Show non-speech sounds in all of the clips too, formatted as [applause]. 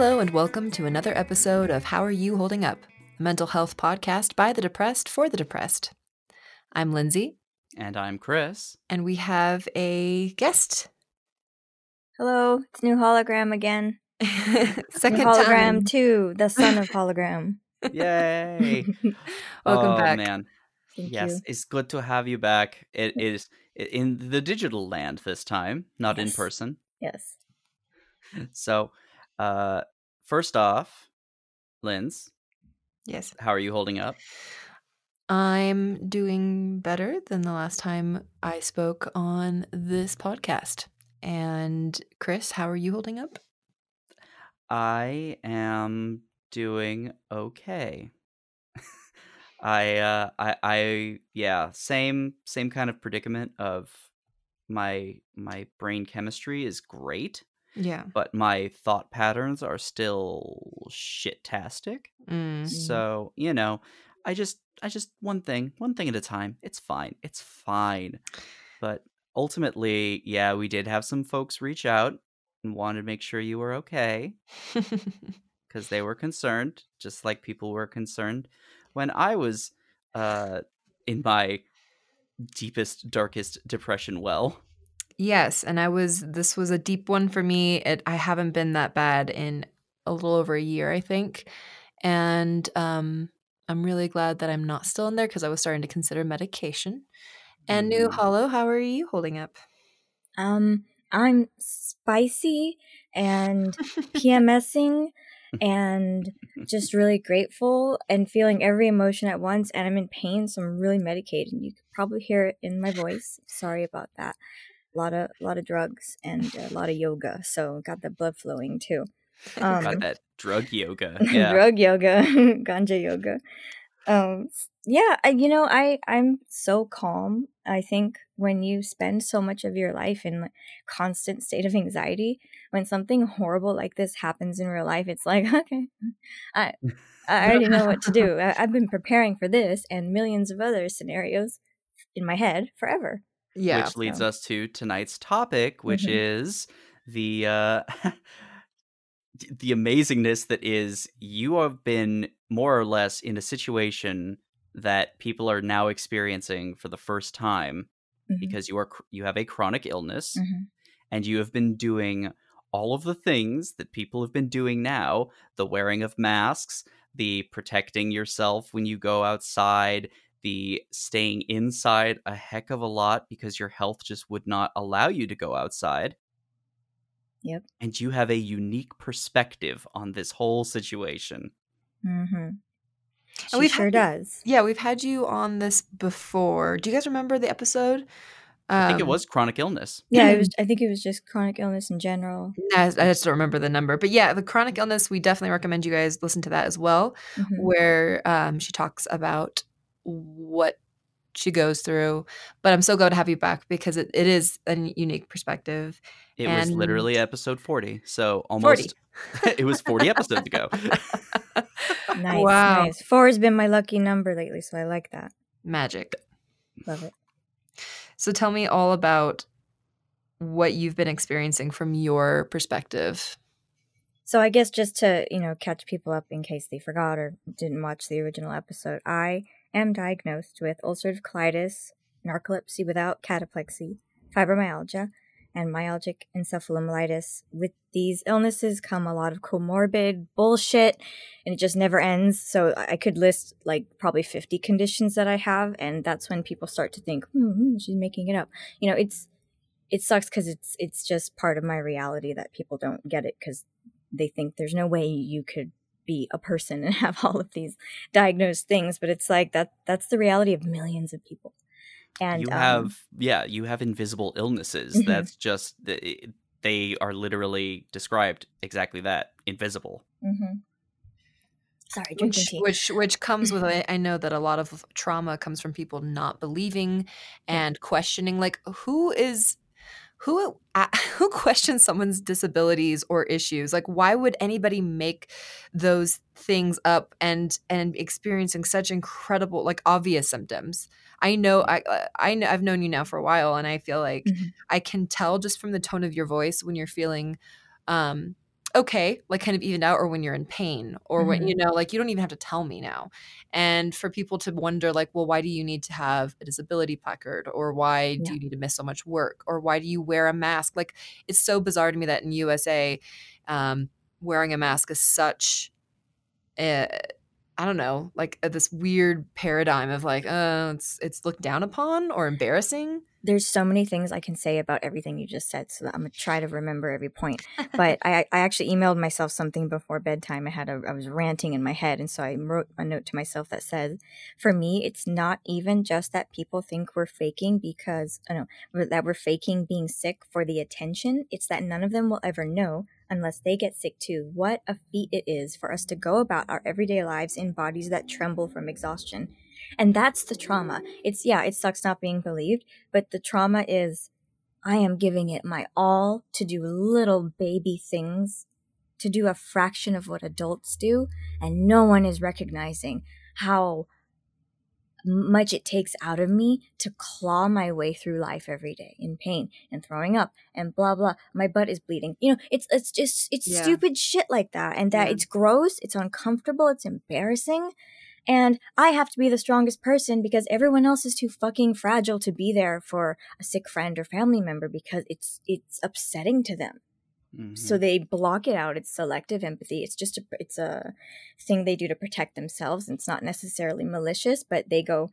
Hello, and welcome to another episode of How Are You Holding Up? A mental health podcast by the depressed for the depressed. I'm Lindsay, And I'm Chris. and we have a guest. Hello, it's new hologram again. [laughs] Second new hologram time. two, the son of hologram. [laughs] Yay! [laughs] Welcome oh, back. man. Thank yes, you. it's good to have you back. It is in the digital land this time, not in person. Yes. So, uh, first off, Linz, Yes. how are you holding up? I'm doing better than the last time I spoke on this podcast. And Chris, how are you holding up? I am doing okay. [laughs] I uh I I yeah, same same kind of predicament of my my brain chemistry is great, Yeah. but my thought patterns are still shit-tastic. Mm. So, you know, I just I just one thing, one thing at a time. It's fine. It's fine. But ultimately, yeah, we did have some folks reach out and wanted to make sure you were okay [laughs] because they were concerned, just like people were concerned when I was uh, in my deepest, darkest depression well. Yes, and I was this was a deep one for me. It I haven't been that bad in a little over a year, I think. And um I'm really glad that I'm not still in there because I was starting to consider medication. And new Mm. Hollow, how are you holding up? Um, I'm spicy and [laughs] PMSing and just really grateful and feeling every emotion at once. And I'm in pain, so I'm really medicated. You could probably hear it in my voice. Sorry about that. A lot of lot of drugs and a lot of yoga, so got the blood flowing too. [laughs] Um, Got that drug yoga. [laughs] Yeah. drug yoga, [laughs] ganja yoga. Um, yeah, I, you know, I I'm so calm. I think when you spend so much of your life in like, constant state of anxiety, when something horrible like this happens in real life, it's like okay, I I already know what to do. I, I've been preparing for this and millions of other scenarios in my head forever. Yeah. which leads so- us to tonight's topic, which Mhm. is the uh, [laughs] the amazingness that is you have been more or less in a situation that people are now experiencing for the first time Mhm. because you are you have a chronic illness Mhm. and you have been doing all of the things that people have been doing now the wearing of masks the protecting yourself when you go outside the staying inside a heck of a lot because your health just would not allow you to go outside Yep. and you have a unique perspective on this whole situation Mhm. She sure does. Yeah, we've had you on this before. Do you guys remember the episode? i think it Um, was chronic illness [clears throat] Yeah, it was. I think it was just chronic illness in general. I I just don't remember the number. But yeah, the chronic illness, we definitely recommend you guys listen to that as well. Mhm. where um, she talks about what she goes through. But I'm so glad to have you back because it, it is a unique perspective. it was literally episode 40 so almost [laughs] it was 40 episodes ago [laughs] Nice, Wow. nice. Four has been my lucky number lately, so I like that. Magic. Love it. So tell me all about what you've been experiencing from your perspective. So I guess just to you know catch people up in case they forgot or didn't watch the original episode, I am diagnosed with ulcerative colitis, narcolepsy without cataplexy, fibromyalgia, and myalgic encephalomyelitis. With these illnesses come a lot of comorbid bullshit, and it just never ends. So I could list like probably fifty conditions that I have, and that's when people start to think, hmm, hmm, she's making it up. You know, it's it sucks because it's it's just part of my reality that people don't get it because they think there's no way you could be a person and [laughs] have all of these diagnosed things but it's like that that's the reality of millions of people and you um, have yeah you have invisible illnesses Mhm. that's just they are literally described exactly that invisible mm-hmm. sorry drinking Which, tea which which comes with [laughs] I I know that a lot of trauma comes from people not believing and questioning like who is who [laughs] who questions someone's disabilities or issues? Like why would anybody make those things up and and experiencing such incredible like obvious symptoms? I know i uh, i know i've known you now for a while and i feel like Mhm. i can tell just from the tone of your voice when you're feeling um okay, like kind of evened out, or when you're in pain, or when Mhm. you know, like you don't even have to tell me now. And for people to wonder, like, well, why do you need to have a disability placard, or why do you need to miss so much work, or why do you wear a mask? Like, it's so bizarre to me that in USA, um, wearing a mask is such a I don't know, like uh, this weird paradigm of like, uh, it's it's looked down upon or embarrassing. There's so many things I can say about everything you just said, so that I'm gonna try to remember every point. But [laughs] I, I actually emailed myself something before bedtime. I had a, I was ranting in my head, and so I wrote a note to myself that said, "For me, it's not even just that people think we're faking because, I know that we're faking being sick for the attention. It's that none of them will ever know unless they get sick too. What a feat it is for us to go about our everyday lives in bodies that tremble from exhaustion." And that's the trauma. It's yeah, it sucks not being believed, but the trauma is I am giving it my all to do little baby things, to do a fraction of what adults do, and no one is recognizing how much it takes out of me to claw my way through life every day in pain and throwing up and blah blah my butt is bleeding you know it's it's just it's Yeah. stupid shit like that and that Yeah. it's gross it's uncomfortable it's embarrassing and I have to be the strongest person because everyone else is too fucking fragile to be there for a sick friend or family member because it's it's upsetting to them. Mhm. So they block it out. It's selective empathy. It's just a it's a thing they do to protect themselves. And it's not necessarily malicious, but they go,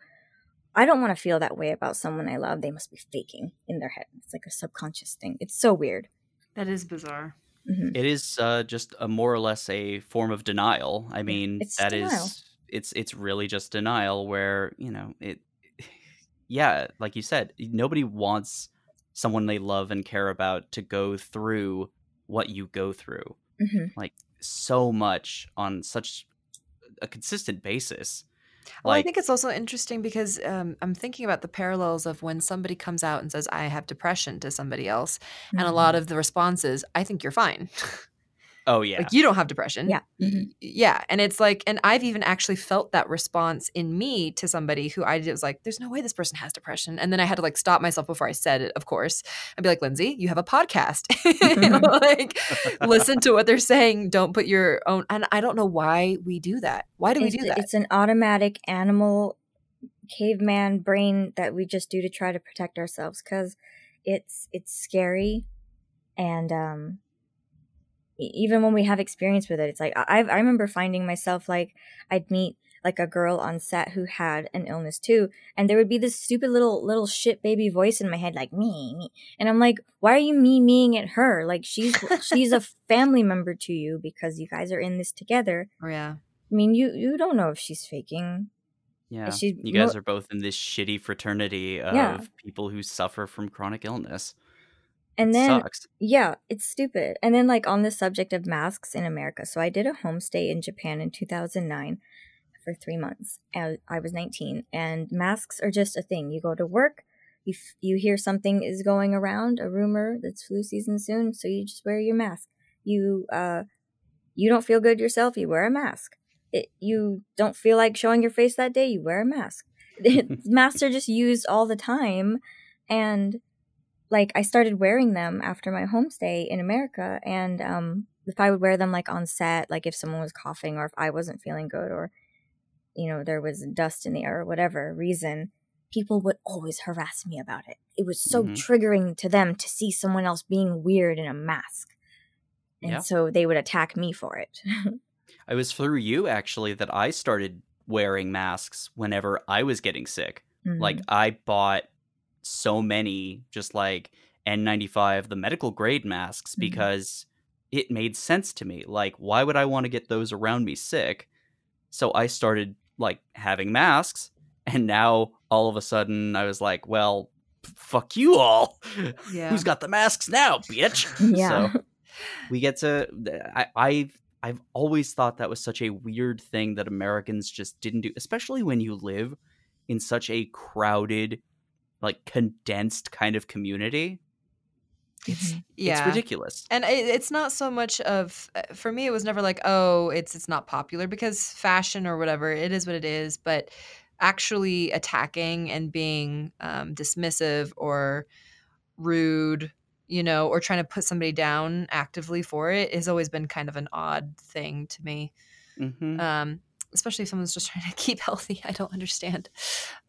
I don't want to feel that way about someone I love. They must be faking in their head. It's like a subconscious thing. It's so weird. That is bizarre. hmm It is uh, just a more or less a form of denial. I mean, it's that is denial. it's it's really just denial where, you know, it [laughs] yeah, like you said, nobody wants someone they love and care about to go through what you go through. hmm Like so much on such a consistent basis. Well, I think it's also interesting because um, I'm thinking about the parallels of when somebody comes out and says, I have depression to somebody else. And a lot of the responses, I think you're fine. [laughs] oh yeah. Like, you don't have depression. Yeah. Y- Mhm. Yeah. And it's like, and I've even actually felt that response in me to somebody who I was like, there's no way this person has depression. And then I had to like stop myself before I said it, of course. I'd be like, Lindsay, you have a podcast. [laughs] [laughs] Like, listen to what they're saying. Don't put your own. And I don't know why we do that. Why do we do that? It's an automatic animal caveman brain that we just do to try to protect ourselves because it's it's scary and um even when we have experience with it it's like I, I remember finding myself like i'd meet like a girl on set who had an illness too and there would be this stupid little little shit baby voice in my head like me, me. and i'm like why are you me meing at her like she's [laughs] she's a family member to you because you guys are in this together Oh, yeah. I mean, you you don't know if she's faking. Yeah. she you guys mo- are both in this shitty fraternity of Yeah. people who suffer from chronic illness. And then sucks. yeah, it's stupid. And then like on the subject of masks in America. So I did a homestay in Japan in 2009 for 3 months. And I was 19 and masks are just a thing. You go to work, you f- you hear something is going around, a rumor that's flu season soon, so you just wear your mask. You uh you don't feel good yourself, you wear a mask. It, you don't feel like showing your face that day, you wear a mask. [laughs] Masks are just used all the time and like I started wearing them after my homestay in America and um if I would wear them like on set, like if someone was coughing or if I wasn't feeling good or you know there was dust in the air or whatever reason, people would always harass me about it. It was so Mhm. triggering to them to see someone else being weird in a mask. And Yeah. so they would attack me for it. [laughs] It was through you actually that I started wearing masks whenever I was getting sick. Like Mhm. I bought so many just like N95 the medical grade masks Mhm. because it made sense to me. Like why would I want to get those around me sick? So I started like having masks and now all of a sudden I was like, well, fuck you all. [laughs] Yeah. Who's got the masks now, bitch? [laughs] Yeah. So we get to I I've I've always thought that was such a weird thing that Americans just didn't do, especially when you live in such a crowded, like condensed kind of community. It's Mhm. it's ridiculous. And it, it's not so much of uh, for me. It was never like, oh, it's it's not popular because fashion or whatever. It is what it is. But actually attacking and being um, dismissive or rude you know, or trying to put somebody down actively for it has always been kind of an odd thing to me. Mm-hmm. Um, especially if someone's just [laughs] trying to keep healthy. I don't understand.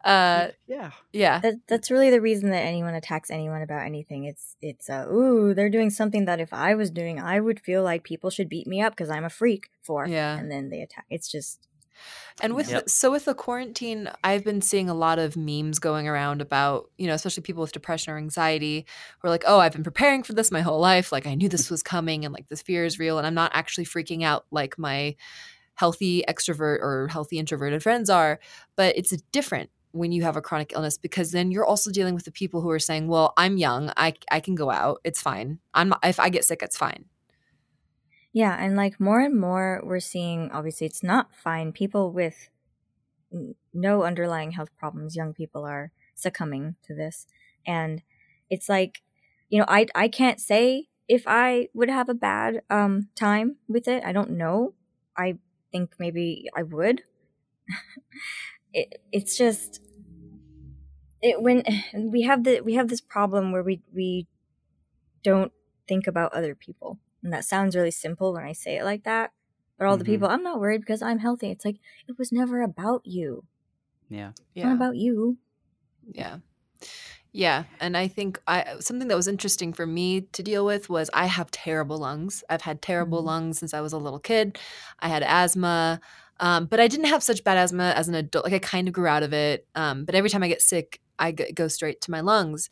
Uh, yeah. yeah. That, that's really the reason that anyone attacks anyone about anything. It's it's uh, ooh, they're doing something that if I was doing, I would feel like people should beat me up because I'm a freak for. Yeah. and then they attack. It's just And with Yep. the, so with the quarantine, I've been seeing a lot of memes going around about, you know, especially people with depression or anxiety who are like, "Oh, I've been preparing for this my whole life. Like I knew this was coming and like this fear is real and I'm not actually freaking out like my healthy extrovert or healthy introverted friends are." But it's different when you have a chronic illness because then you're also dealing with the people who are saying, "Well, I'm young. I I can go out. It's fine. I'm if I get sick, it's fine." Yeah, and like more and more we're seeing obviously it's not fine. People with no underlying health problems, young people are succumbing to this. And it's like, you know, I I can't say if I would have a bad um time with it. I don't know. I think maybe I would. it it's just it when [sighs] we have the we have this problem where we we don't think about other people and that sounds really simple when I say it like that. But all the Mhm. people, I'm not worried because I'm healthy. It's like, it was never about you. Yeah. It's not about you. Yeah. Yeah, and I think I something that was interesting for me to deal with was I have terrible lungs. I've had terrible Mhm. lungs since I was a little kid. I had asthma, um, but I didn't have such bad asthma as an adult. Like I kind of grew out of it, um, but every time I get sick, I g- go straight to my lungs,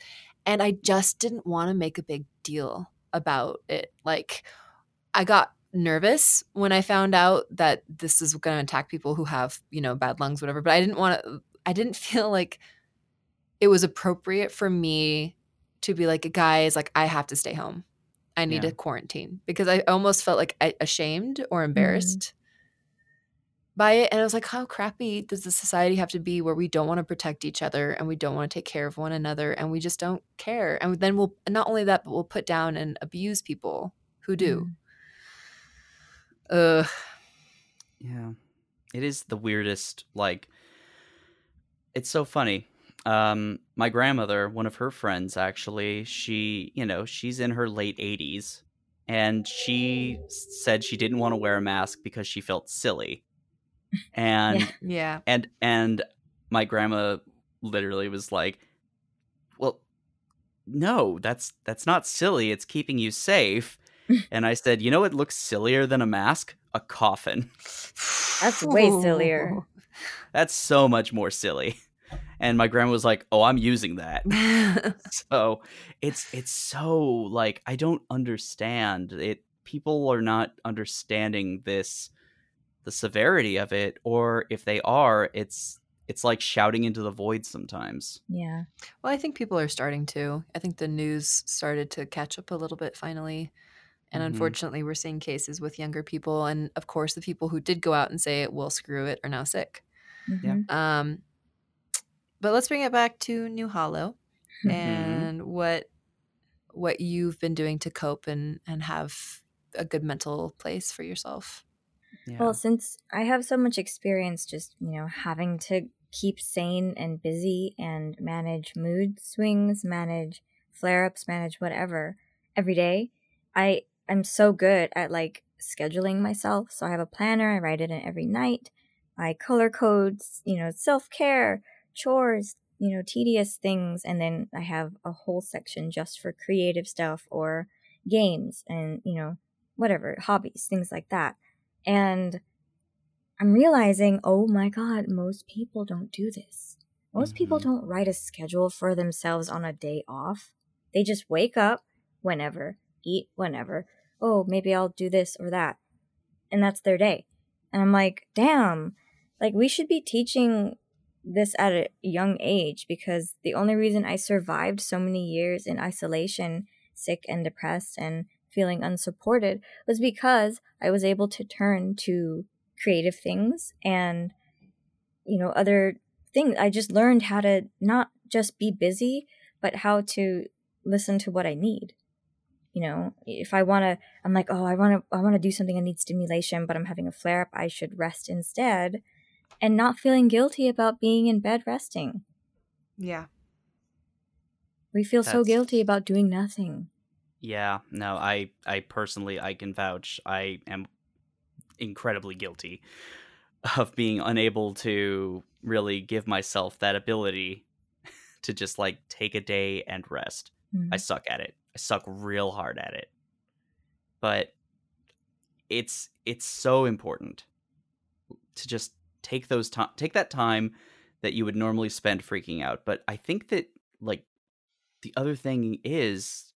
and I just didn't want to make a big deal about it. Like I got nervous when I found out that this is going to attack people who have, you know, bad lungs, whatever. But I didn't want to. I didn't [laughs] feel like it was appropriate for me to be like, guys, like I have to stay home. I need Yeah. to quarantine because I almost felt like I, ashamed or mm-hmm. embarrassed by it. And I was like, how crappy does the society have to be where we don't want to protect each other and we don't want to take care of one another and we just don't care? And then we'll not only that, but we'll put down and abuse people who do. Mm. Ugh. Yeah. It is the weirdest like it's so funny. Um my grandmother, one of her friends actually, she, you know, she's in her late 80s and she said she didn't want to wear a mask because she felt silly. [laughs] And Yeah. Yeah. and and my grandma literally was like, "Well, no, that's that's not silly. It's keeping you safe." [laughs] and I said, "You know it looks sillier than a mask? A coffin." That's way sillier. [laughs] That's so much more silly. And my grandma was like, "Oh, I'm using that." [laughs] so it's it's so like I don't understand it. People are not understanding this, the severity of it, or if they are, it's it's like shouting into the void sometimes. Yeah. Well, I think people are starting to. I think the news started to catch up a little bit finally. And Mhm. unfortunately, we're seeing cases with younger people. And of course, the people who did go out and say, it, will screw it, are now sick. Yeah. Mhm. Um, but let's bring it back to New Hollow Mhm. and what what you've been doing to cope and, and have a good mental place for yourself. Yeah. Well, since I have so much experience just, you know, having to keep sane and busy and manage mood swings, manage flare ups, manage whatever every day, I I'm so good at like scheduling myself. So I have a planner, I write it in every night. I color codes, you know, self care, chores, you know, tedious things. And then I have a whole section just for creative stuff or games and, you know, whatever, hobbies, things like that. And I'm realizing, oh my God, most people don't do this. Most people Mhm. don't write a schedule for themselves on a day off. They just wake up whenever, eat whenever. Oh, maybe I'll do this or that. And that's their day. And I'm like, damn, like we should be teaching this at a young age because the only reason I survived so many years in isolation, sick and depressed and feeling unsupported was because I was able to turn to creative things and you know other things. I just learned how to not just be busy, but how to listen to what I need. You know, if I want to I'm like, "Oh, I want to I want to do something I need stimulation, but I'm having a flare up, I should rest instead." And not feeling guilty about being in bed resting. Yeah. We feel so guilty about doing nothing. Yeah, no, I I personally I can vouch. I am incredibly guilty of being unable to really give myself that ability [laughs] to just like take a day and rest. Mhm. I suck at it. I suck real hard at it. But it's it's so important to just take those time take that time that you would normally spend freaking out. But I think that like the other thing is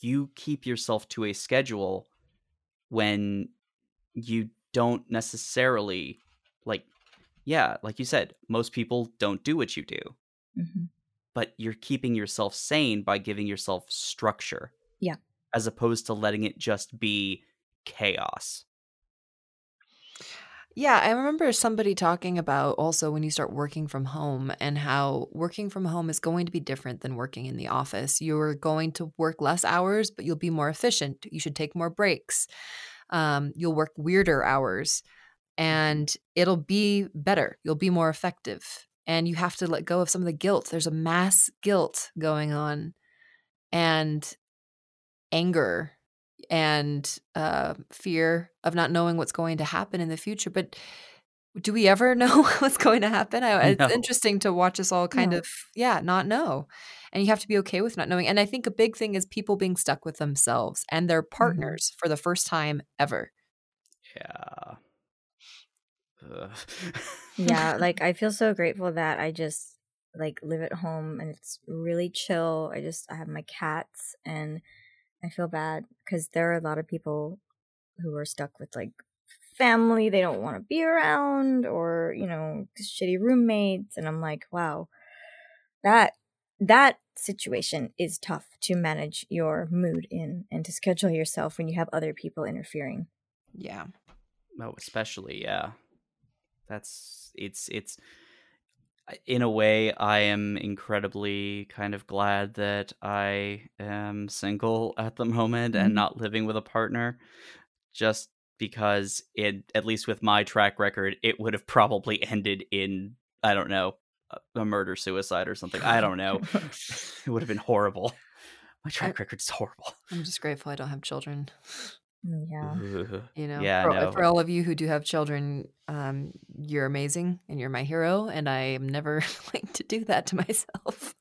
you keep yourself to a schedule when you don't necessarily like yeah, like you said, most people don't do what you do Mhm. but you're keeping yourself sane by giving yourself structure. Yeah. As opposed to letting it just be chaos. Yeah, I remember somebody talking about also when you start working from home and how working from home is going to be different than working in the office. You're going to work less hours, but you'll be more efficient. You should take more breaks. Um, you'll work weirder hours and it'll be better. You'll be more effective. And you have to let go of some of the guilt. There's a mass guilt going on and anger and uh, fear of not knowing what's going to happen in the future. But do we ever [laughs] know what's going to happen? I, it's No. interesting to watch us all kind No. of, yeah, not know. And you have to be okay with not knowing. And I think a big thing is people being stuck with themselves and their partners for the first time ever. Yeah. Ugh. [laughs] [laughs] yeah like i feel so grateful that i just like live at home and it's really chill i just i have my cats and i feel bad because there are a lot of people who are stuck with like family they don't want to be around or you know shitty roommates and i'm like wow that that situation is tough to manage your mood in and to schedule yourself when you have other people interfering Yeah. oh, especially, yeah. That's it's it's in a way I am incredibly kind of glad that I am single at the moment Mhm. and not living with a partner just because it at least with my track record it would have probably [laughs] ended in I don't know a- a murder suicide or something. I don't know. [laughs] it would have been horrible. My track record is horrible. I'm just grateful I don't have children. Mm, yeah [laughs] You know, Yeah, for, know. for all of you who do have children, um, you're amazing and you're my hero. And I am never [laughs] going to do that to myself.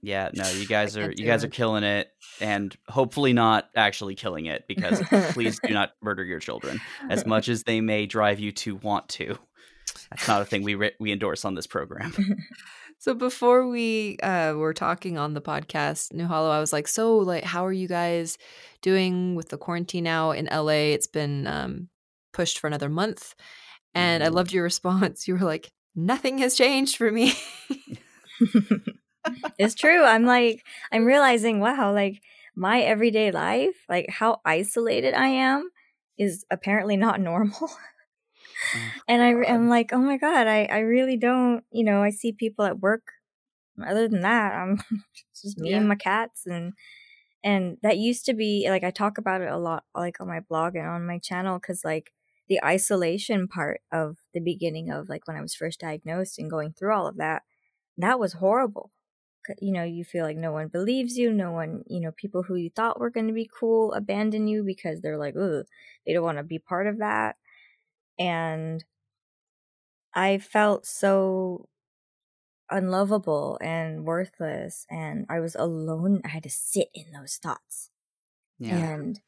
Yeah, no, you [laughs] guys are you guys are killing it and hopefully not actually killing it because please do not murder your children as much as they may drive you to want to. That's not a thing we re- we endorse on this program. So before we uh, were talking on the podcast, New Hollow, I was like, so like, how are you guys doing with the quarantine now in LA? It's been um, pushed for another month, and I Mhm. loved your [laughs] response. You were like, nothing has changed for me. [laughs] [laughs] it's true. I'm like, I'm realizing, wow, like my everyday life, like how isolated I am is apparently not normal. Oh, and I, am like, oh my God, I, I really don't, you know, I see people at work. Other than that, I'm [laughs] just me Yeah. and my cats. And, and that used to be like, I talk about it a lot, like on my blog and on my channel, because like the isolation part of the beginning of like when I was first diagnosed and going through all of that, that was horrible You know, you feel like no one believes you. No one, you know, people who you thought were going to be cool abandon you because they're like, ugh, they don't want to be part of that. And I felt so unlovable and worthless. And I was alone. I had to sit in those thoughts. Yeah. And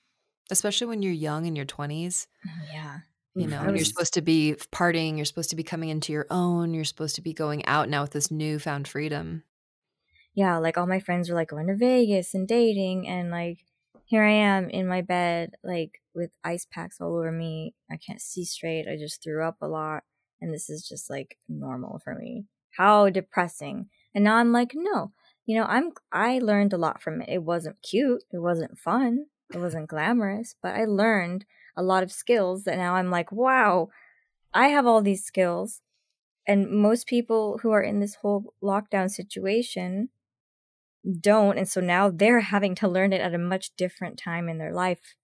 Especially when you're young in your 20s. yeah. You know, I you're supposed to be partying, you're supposed to be coming into your own, you're supposed to be going out now with this newfound freedom. yeah, like all my friends were like going to Vegas and dating, and like here I am in my bed, like with ice packs all over me. I can't see straight. I just threw up a lot, and this is just like normal for me. How depressing. And now I'm like, no, you know, I'm I learned a lot from it. It wasn't cute, it wasn't fun, it wasn't glamorous, but I learned a lot of skills that now I'm like, wow, I have all these skills. And most people who are in this whole lockdown situation don't and so now they're having to learn it at a much different time in their life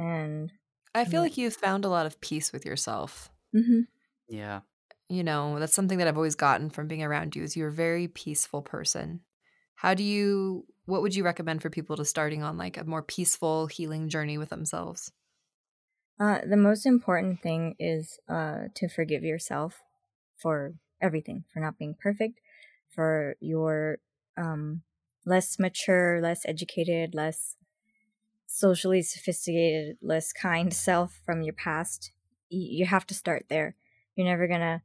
and I feel like you've found a lot of peace with yourself. mhm. Yeah. You know, that's something that I've always gotten from being around you is you're a very peaceful person. How do you what would you recommend for people to starting on like a more peaceful healing journey with themselves? Uh, the most important thing is uh, to forgive yourself for everything, for not being perfect, for your um, less mature, less educated, less socially sophisticated, less kind self from your past. You have to start there. You're never gonna,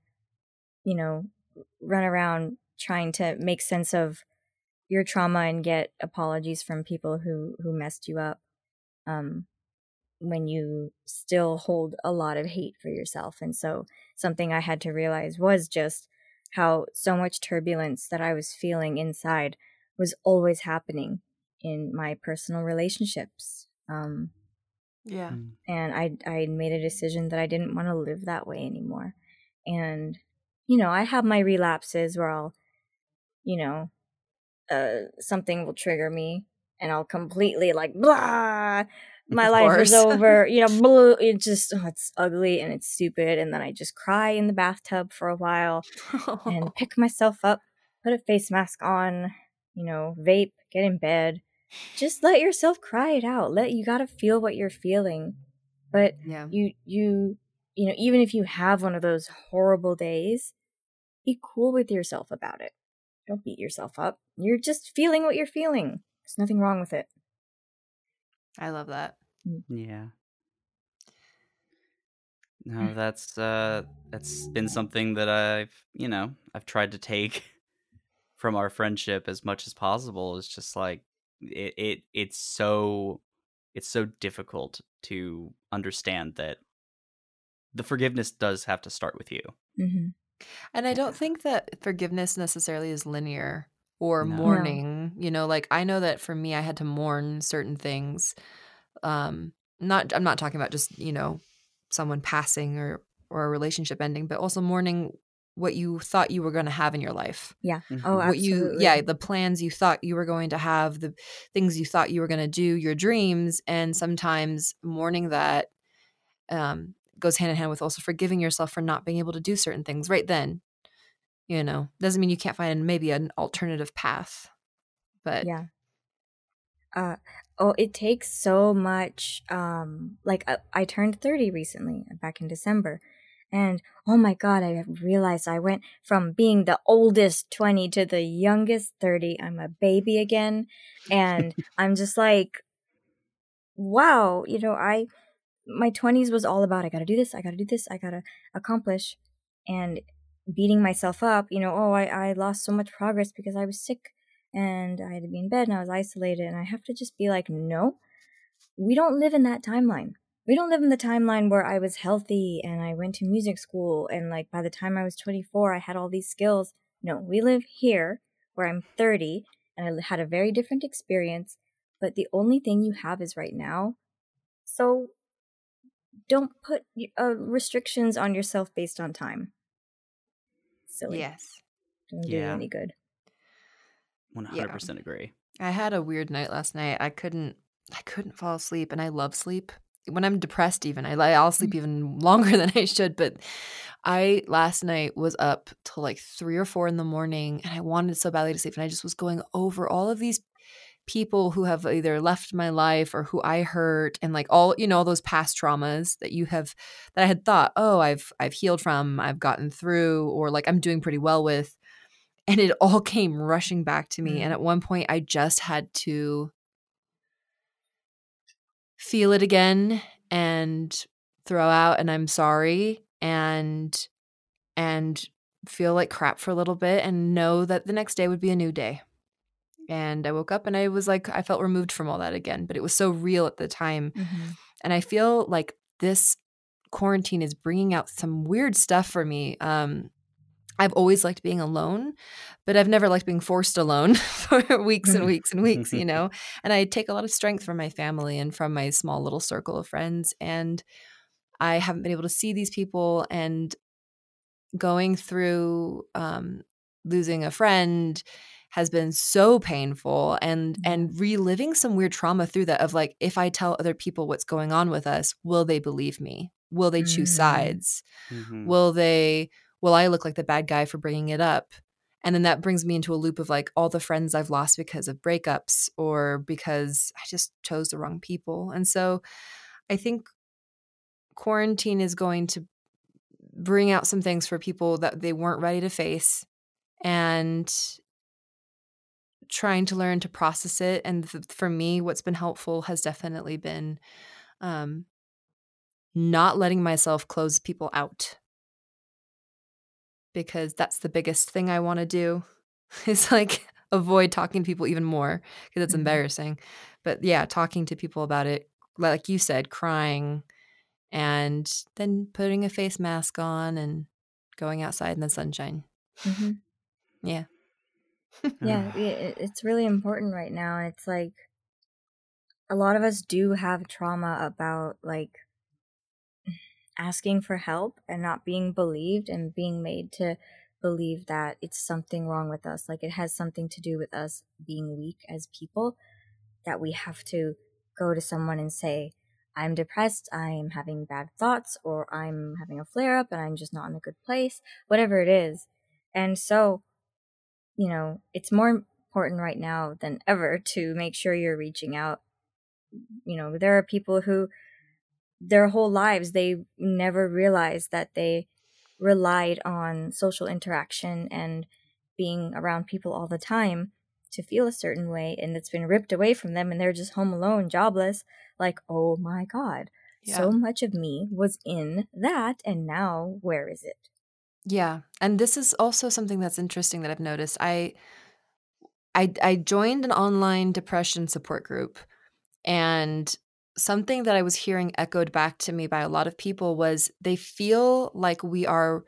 you know, run around trying to make sense of your trauma and get apologies from people who who messed you up. Um, when you still hold a lot of hate for yourself. And so something I had to realize was just how so much turbulence that I was feeling inside was always happening in my personal relationships. Um, yeah. Mm. and I I made a decision that I didn't want to live that way anymore. And you know, I have my relapses where I'll, you know, uh, something will trigger me and I'll completely like blah my Of life is over. You know, [laughs] blue. It just oh, it's ugly and it's stupid, and then I just cry in the bathtub for a while [laughs] and pick myself up, put a face mask on, you know, vape, get in bed. Just let yourself cry it out. Let you got to feel what you're feeling. But yeah. you you you know, even if you have one of those horrible days, be cool with yourself about it. Don't beat yourself up. You're just feeling what you're feeling. There's nothing wrong with it. I love that. Yeah. No, [laughs] that's uh that's been something that I've, you know, I've tried to take [laughs] from our friendship as much as possible. It's just like it, it it's so it's so difficult to understand that the forgiveness does have to start with you. Mm-hmm. And I don't think that forgiveness necessarily is linear or No. No. mourning. You know, like I know that for me I had to mourn certain things. Um not I'm not talking about just, you know, someone passing or or a relationship ending, but also mourning what you thought you were going to have in your life. Mhm. Oh, What you absolutely. yeah, the plans you thought you were going to have, the things you thought you were going to do, your dreams, and sometimes mourning that um goes hand in hand with also forgiving yourself for not being able to do certain things right then. You know, doesn't mean you can't find maybe an alternative path. But yeah uh oh it takes so much um like I, I turned 30 recently back in december and oh my god i realized i went from being the oldest 20 to the youngest 30 i'm a baby again and [laughs] i'm just like wow you know i my 20s was all about i gotta do this i gotta do this i gotta accomplish and beating myself up you know oh i, I lost so much progress because i was sick and I had to be in bed and I was isolated. And I have to just be like, no, we don't live in that timeline. We don't live in the timeline where I was healthy and I went to music school. And like by the time I was 24, I had all these skills. No, we live here where I'm 30 and I had a very different experience. But the only thing you have is right now. So don't put uh, restrictions on yourself based on time. Silly. yes. Doesn't do you Yeah. any good. 100% agree. I had a weird night last night. I couldn't I couldn't fall asleep and I love sleep. When I'm depressed even, I I'll sleep even longer [laughs] than I should, but I last night was up till like 3 or 4 in the morning and I wanted so badly to sleep and I just was going over all of these people who have either left my life or who I hurt and like all you know all those past traumas that you have that I had thought, "Oh, I've I've healed from, I've gotten through or like I'm doing pretty well with." And it all [laughs] came rushing back to me Mm. and at one point I just had to feel it again and throw out and I'm sorry and and feel like crap for a little bit and know that the next day would be a new day. And I woke up and I was like I felt removed from all that again, but it was so real at the time. Mm-hmm. And I feel like this quarantine is bringing out some weird stuff for me. Um I've always liked being alone, but I've never liked being forced alone [laughs] for weeks and weeks and weeks, you [laughs] know? And I take a lot of strength from my family and from my small little circle of friends. And I haven't been able to see these people and going through um, losing a friend has been so painful and and reliving some weird trauma through that of like if i tell other people what's going on with us will they believe me will they choose Mm. sides Mhm. will they will i look like the bad guy for bringing it up and then that brings me into a loop of like all the friends I've lost because of breakups or because I just chose the wrong people. And so I think quarantine is going to bring out some things for people that they weren't ready to face and trying to learn to process it and th- for me what's been helpful has definitely been um not letting myself close people out because that's the biggest thing I want to do [laughs] is like avoid talking to people even more because it's Mhm. embarrassing. But yeah, talking to people about it, like you said, crying and then putting a face mask on and going outside in the sunshine. hmm [laughs] Yeah. [laughs] Yeah, [sighs] it's really important right now. It's like a lot of us do have trauma about like asking for help and not being believed and being made to believe that it's something wrong with us. Like it has something to do with us being weak as people, that we have to go to someone and say, I'm depressed, I'm having bad thoughts, or I'm having a flare up and I'm just not in a good place, whatever it is. And so, you know, it's more important right now than ever to make sure you're reaching out. You know, there are people who their whole lives they never realized that they relied on social interaction and being around people all the time to feel a certain way and it's been ripped away from them and they're just home alone jobless. Like oh my god. So much of me was in that and now where is it? Yeah, and this is also something that's interesting that I've noticed. I I I joined an online depression support group and something that I was hearing echoed back to me by a lot of people was they feel like we are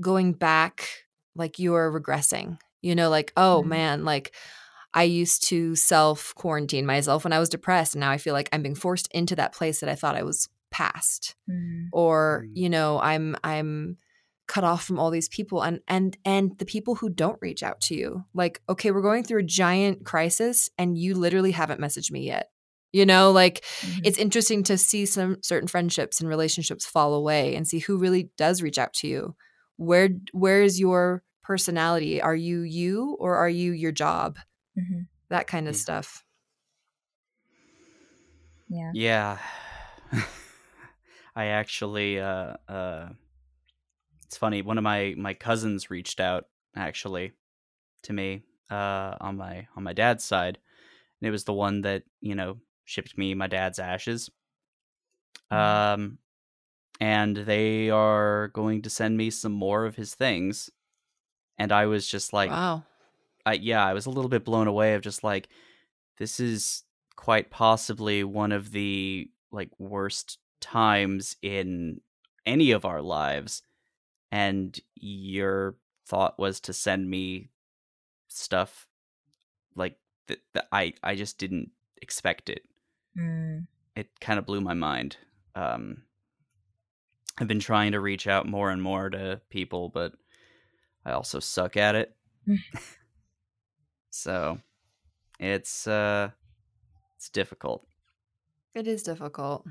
going back like you are regressing. You know, like, oh Mhm. man, like I used to self quarantine myself when I was depressed and now I feel like I'm being forced into that place that I thought I was past or Mm. you know i'm i'm cut off from all these people and and and the people who don't reach out to you like okay we're going through a giant crisis and you literally haven't messaged me yet you know like Mhm. it's interesting to see some certain friendships and relationships fall away and see who really does reach out to you where where is your personality are you you or are you your job Mhm. that kind of Yeah. stuff yeah Yeah. [laughs] I actually uh uh it's funny, one of my my cousins reached out actually to me uh on my on my dad's side. And it was the one that, you know, shipped me my dad's ashes. Mhm. Um and they are going to send me some more of his things. And I was just like wow I yeah, I was a little bit blown away of just like this is quite possibly one of the like worst times in any of our lives and your thought was to send me stuff like that, that I I just didn't expect it. Mm. It kind of blew my mind. Um I've been trying to reach out more and more to people, but I also suck at it. [laughs] so it's uh it's difficult it is difficult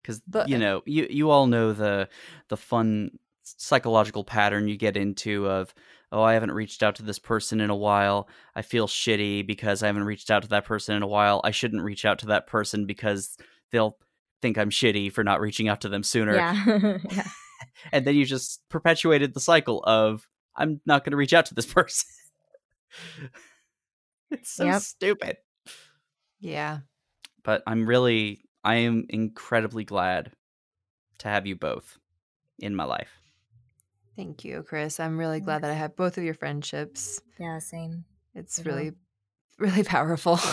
because But- you know you you all know the the fun psychological pattern you get into of oh I haven't reached out to this person in a while. I feel shitty because I haven't reached out to that person in a while. I shouldn't reach out to that person because they'll think I'm shitty for not reaching out to them sooner. Yeah. [laughs] Yeah. [laughs] And then you just perpetuated the cycle of I'm not going to reach out to this [laughs] person. It's so Yep. stupid. Yeah. But I'm really I am incredibly glad to have you both in my life. Thank you, Chris. I'm really glad that I have both of your friendships. yeah same It's really, [laughs] really powerful. [laughs]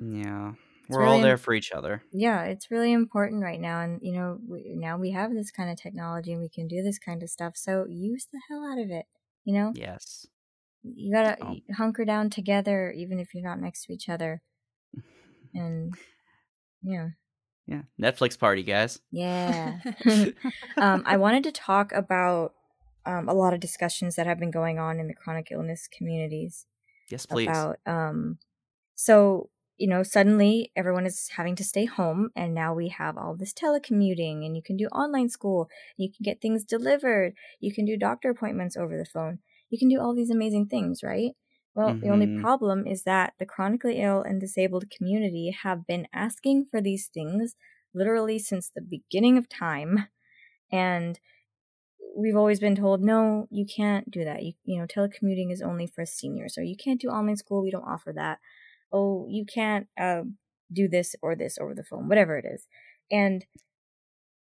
Yeah. It's We're all there for each other. yeah it's really important right now and you know we, now we have this kind of technology and we can do this kind of stuff so use the hell out of it you know Yes. you gotta Oh. hunker down together even if you're not next to each other and yeah Yeah. Netflix party, guys. yeah [laughs] um, I wanted to talk about um, a lot of discussions that have been going on in the chronic illness communities Yes, please. about um, so you know suddenly everyone is having to stay home and now we have all this telecommuting and you can do online school you can get things delivered you can do doctor appointments over the phone you can do all these amazing things, right? Well, the only Mhm. problem is that the chronically ill and disabled community have been asking for these things literally since the beginning of time. And we've always been told, no, you can't do that. You, you know, telecommuting is only for seniors. So you can't do online school. We don't offer that. Oh, you can't uh, do this or this over the phone, whatever it is. And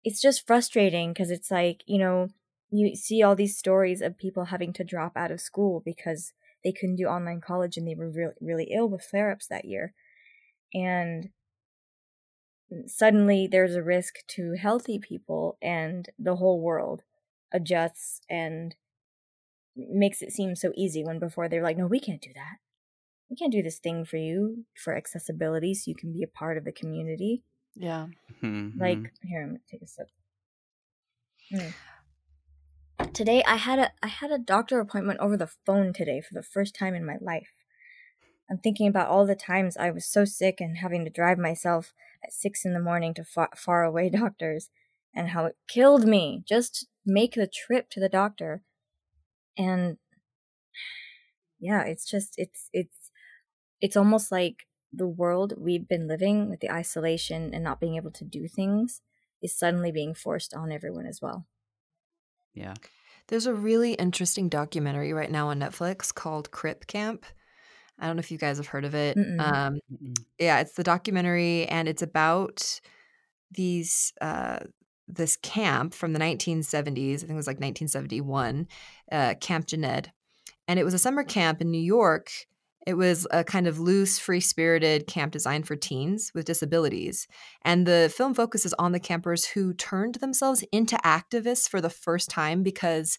it's just frustrating because it's like, you know, you see all these stories of people having to drop out of school because they couldn't do online college and they were really, really ill with flare ups that year. And suddenly there's a risk to healthy people, and the whole world adjusts and makes it seem so easy when before they're like, no, we can't do that. We can't do this thing for you for accessibility so you can be a part of the community. Yeah. Mhm. Like here, I'm gonna take a sip. Mm. Today I had a I had a doctor appointment over the phone today for the first time in my life. I'm thinking about all the times I was so sick and having to drive myself at six in the morning to far, far away [laughs] doctors, and how it killed me just to make the trip to the doctor. And yeah, it's just it's it's it's almost like the world we've been living with the isolation and not being able to do things is suddenly being forced on everyone as well. yeah. There's a really interesting documentary right now on Netflix called Crip Camp. I don't know if you guys have heard of it. Mm-mm. Um, Mm-mm. yeah, it's the documentary, and it's about these uh, this camp from the 1970s. I think it was like 1971, uh, Camp Jened, and it was a summer camp in New York. It was a kind of loose, free spirited camp designed for teens with disabilities. And the film focuses on the campers who turned themselves into activists for the first time because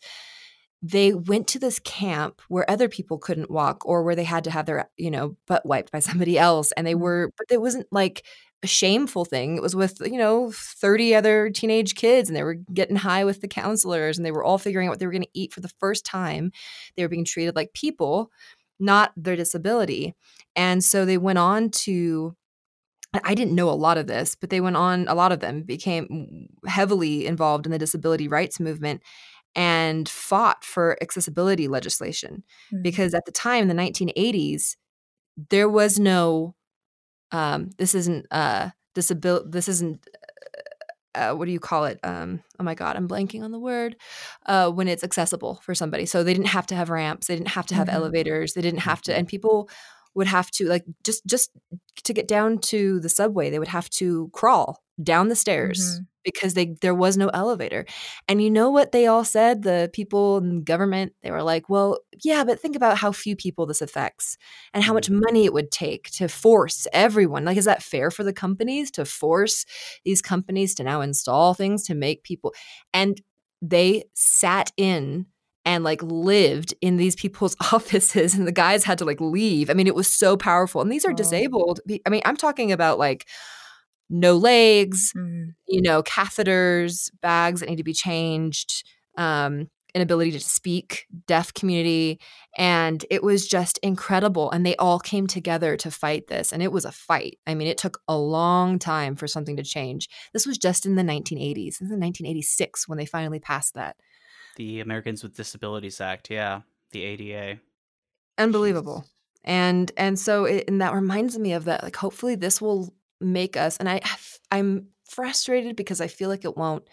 they went to this camp where other people couldn't walk or where they had to have their, you know, butt wiped by somebody else. And they Mhm. were, but it wasn't like a shameful thing. It was with, you know, 30 other teenage kids and they were getting high with the counselors and they were all figuring out what they were going to eat for the first time. They were being treated like people, not their disability. And so they went on to I- didn't know a lot of this, but they went on, a lot of them became heavily involved in the disability rights movement and fought for accessibility legislation. Mhm. Because at the time, in the 1980s, there was no, um, this isn't, uh, disability, this isn't, uh, what do you call it? Um, oh my God, I'm blanking on the word. Uh, when it's accessible for somebody. So they didn't have to have ramps, they didn't have to have Mhm. elevators, they didn't have to, and people would have to like just just to get down to the subway they would have to crawl down the stairs Mhm. Because they there was no elevator. And you know what they all said the people in government? They were like well yeah but think about how few people this affects and how much mm-hmm. money it would take to force everyone. Like is that fair for the companies to force these companies to now install things to make people and they sat in and like lived in these people's [laughs] offices and the guys had to like leave? I mean it was so powerful and these are disabled i mean i'm talking about like no legs Mhm. you know catheters bags that need to be changed um inability to speak deaf community. And it was just incredible. And they all came together to fight this. And it was a fight. I mean it took a long time for something to change. This was just in the 1980s this is in 1986 when they finally passed that. The Americans with Disabilities Act, yeah. The ADA. unbelievable. Jesus. and and so it, and that reminds me of that like hopefully this will make us and i i'm frustrated because i feel like it won't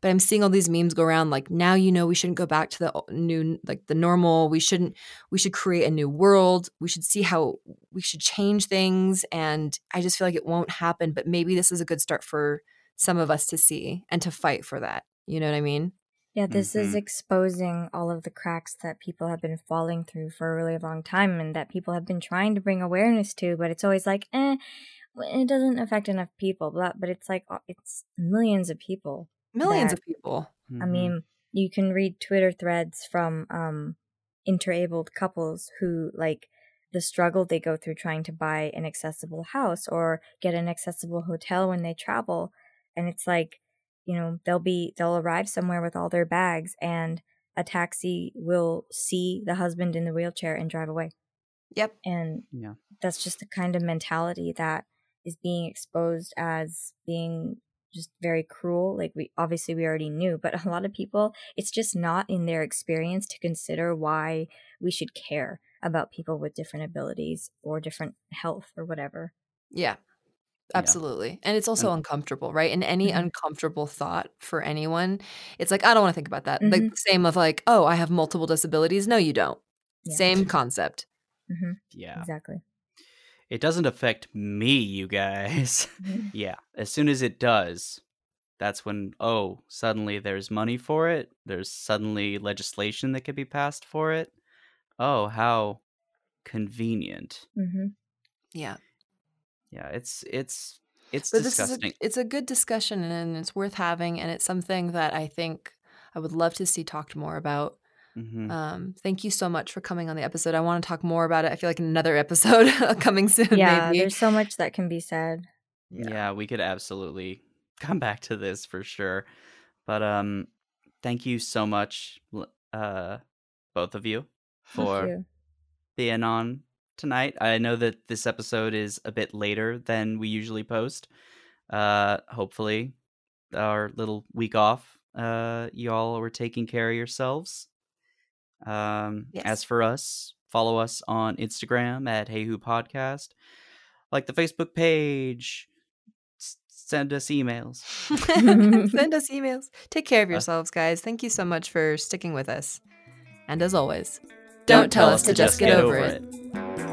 but i'm seeing all these memes go around like now you know we shouldn't go back to the new like the normal. We shouldn't we should create a new world. We should see how we should change things. And i just feel like it won't happen but maybe this is a good start for some of us to see and to fight for that. You know what i mean? Yeah, this is Mhm. exposing all of the cracks that people have been falling through for a really long time and that people have been trying to bring awareness to, but it's always like, eh, well, it doesn't affect enough people. But, but it's like, uh, it's millions of people. millions That- of people I Mhm. mean, you can read Twitter threads from um, interabled couples who, like, the struggle they go through trying to buy an accessible house or get an accessible hotel when they travel. And it's like, you know, they'll be, they'll arrive somewhere with all their bags and a taxi will see the husband in the wheelchair and drive away. yep And Yeah. that's just the kind of mentality that is being exposed as being just very cruel. Like we obviously we already knew, but a lot of people it's just not in their experience to consider why we should care about people with different abilities or different health or whatever. Yeah. Absolutely. And it's also And- uncomfortable, right? And any Mhm. uncomfortable thought for anyone, it's like, I don't want to think about that. Like Mhm. the same of like, oh, I have multiple disabilities. No, you don't. Yeah. Same concept. Yeah. Exactly. It doesn't affect me, you guys. [laughs] Mhm. yeah. As soon as it does, that's when, oh, suddenly there's money for it. There's suddenly legislation that could be passed for it. Oh, how convenient. hmm Yeah. Yeah, it's it's it's But this is disgusting. a, it's a good discussion and it's worth having and it's something that I think I would love to see talked more about. Mhm. Um, thank you so much for coming on the episode. I want to talk more about it. I feel like another [laughs] episode [laughs] coming soon. Yeah, maybe. there's so much that can be said. yeah. we could absolutely [laughs] come back to this for sure. But um thank you so much uh both of you for you. being on tonight. I know that this episode is a bit later than we usually post. Uh hopefully our little week off uh y'all were taking care of yourselves. Um Yes. as for us, follow us on Instagram at Hey Who Podcast. Like the Facebook page. S- send us emails. [laughs] Send [laughs] us emails. Take care of yourselves, guys. Thank you so much for sticking with us. And as always, don't, tell us to just get over it.